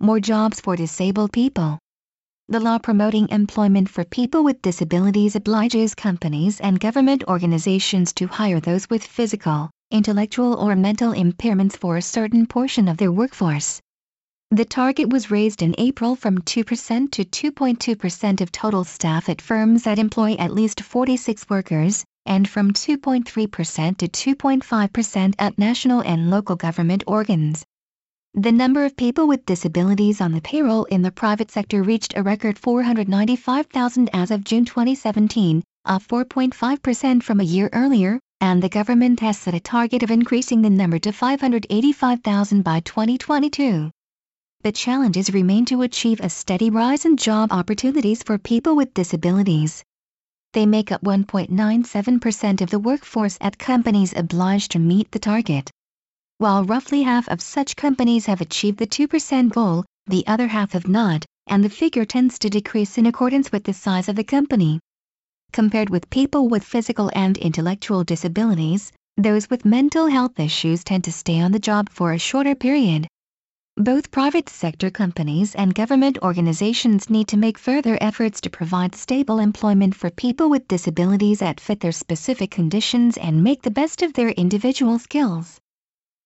more jobs for disabled people. The law promoting employment for people with disabilities obliges companies and government organizations to hire those with physical, intellectual or mental impairments for a certain portion of their workforce. The target was raised in April from 2% to 2.2% of total staff at firms that employ at least 46 workers, and from 2.3% to 2.5% at national and local government organs. The number of people with disabilities on the payroll in the private sector reached a record 495,000 as of June 2017, up 4.5% from a year earlier, and the government has set a target of increasing the number to 585,000 by 2022 the challenges remain to achieve a steady rise in job opportunities for people with disabilities. They make up 1.97% of the workforce at companies obliged to meet the target. While roughly half of such companies have achieved the 2% goal, the other half have not, and the figure tends to decrease in accordance with the size of the company. Compared with people with physical and intellectual disabilities, those with mental health issues tend to stay on the job for a shorter period. Both private sector companies and government organizations need to make further efforts to provide stable employment for people with disabilities that fit their specific conditions and make the best of their individual skills.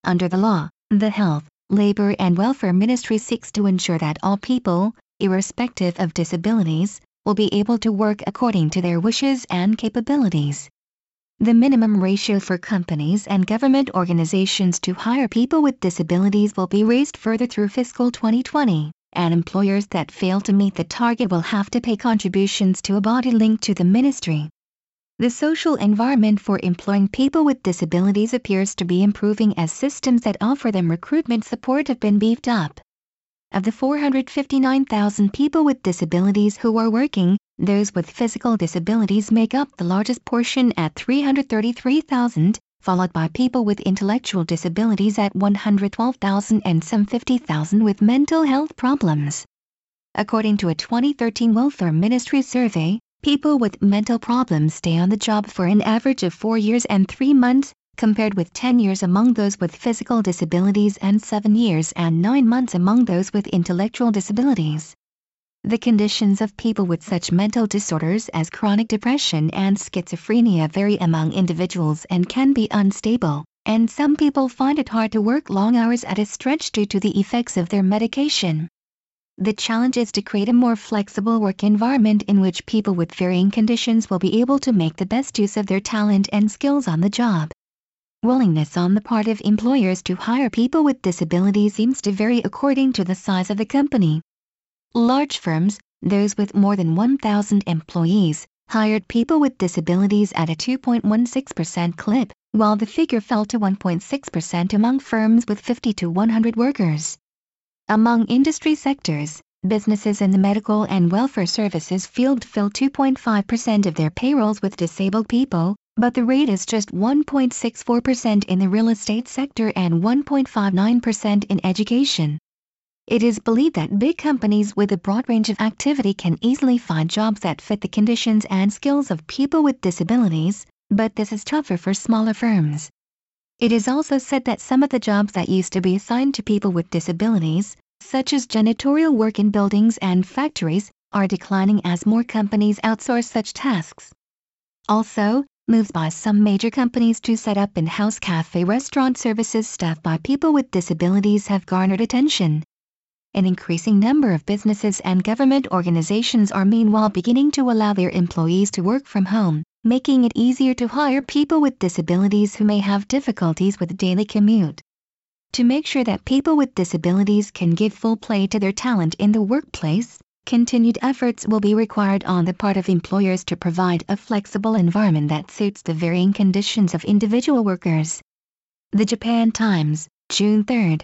Under the law, the Health, Labor and Welfare Ministry seeks to ensure that all people, irrespective of disabilities, will be able to work according to their wishes and capabilities. The minimum ratio for companies and government organizations to hire people with disabilities will be raised further through fiscal 2020, and employers that fail to meet the target will have to pay contributions to a body linked to the ministry. The social environment for employing people with disabilities appears to be improving as systems that offer them recruitment support have been beefed up. Of the 459,000 people with disabilities who are working, those with physical disabilities make up the largest portion at 333,000, followed by people with intellectual disabilities at 112,000 and some 50,000 with mental health problems. According to a 2013 Welfare Ministry survey, people with mental problems stay on the job for an average of 4 years and 3 months, compared with 10 years among those with physical disabilities and 7 years and 9 months among those with intellectual disabilities. The conditions of people with such mental disorders as chronic depression and schizophrenia vary among individuals and can be unstable, and some people find it hard to work long hours at a stretch due to the effects of their medication. The challenge is to create a more flexible work environment in which people with varying conditions will be able to make the best use of their talent and skills on the job. Willingness on the part of employers to hire people with disabilities seems to vary according to the size of the company. Large firms, those with more than 1,000 employees, hired people with disabilities at a 2.16% clip, while the figure fell to 1.6% among firms with 50 to 100 workers. Among industry sectors, businesses in the medical and welfare services field fill 2.5% of their payrolls with disabled people, but the rate is just 1.64% in the real estate sector and 1.59% in education. It is believed that big companies with a broad range of activity can easily find jobs that fit the conditions and skills of people with disabilities, but this is tougher for smaller firms. It is also said that some of the jobs that used to be assigned to people with disabilities, such as janitorial work in buildings and factories, are declining as more companies outsource such tasks. Also, moves by some major companies to set up in-house cafe restaurant services staffed by people with disabilities have garnered attention. An increasing number of businesses and government organizations are meanwhile beginning to allow their employees to work from home, making it easier to hire people with disabilities who may have difficulties with daily commute. To make sure that people with disabilities can give full play to their talent in the workplace, continued efforts will be required on the part of employers to provide a flexible environment that suits the varying conditions of individual workers. The Japan Times, June 3,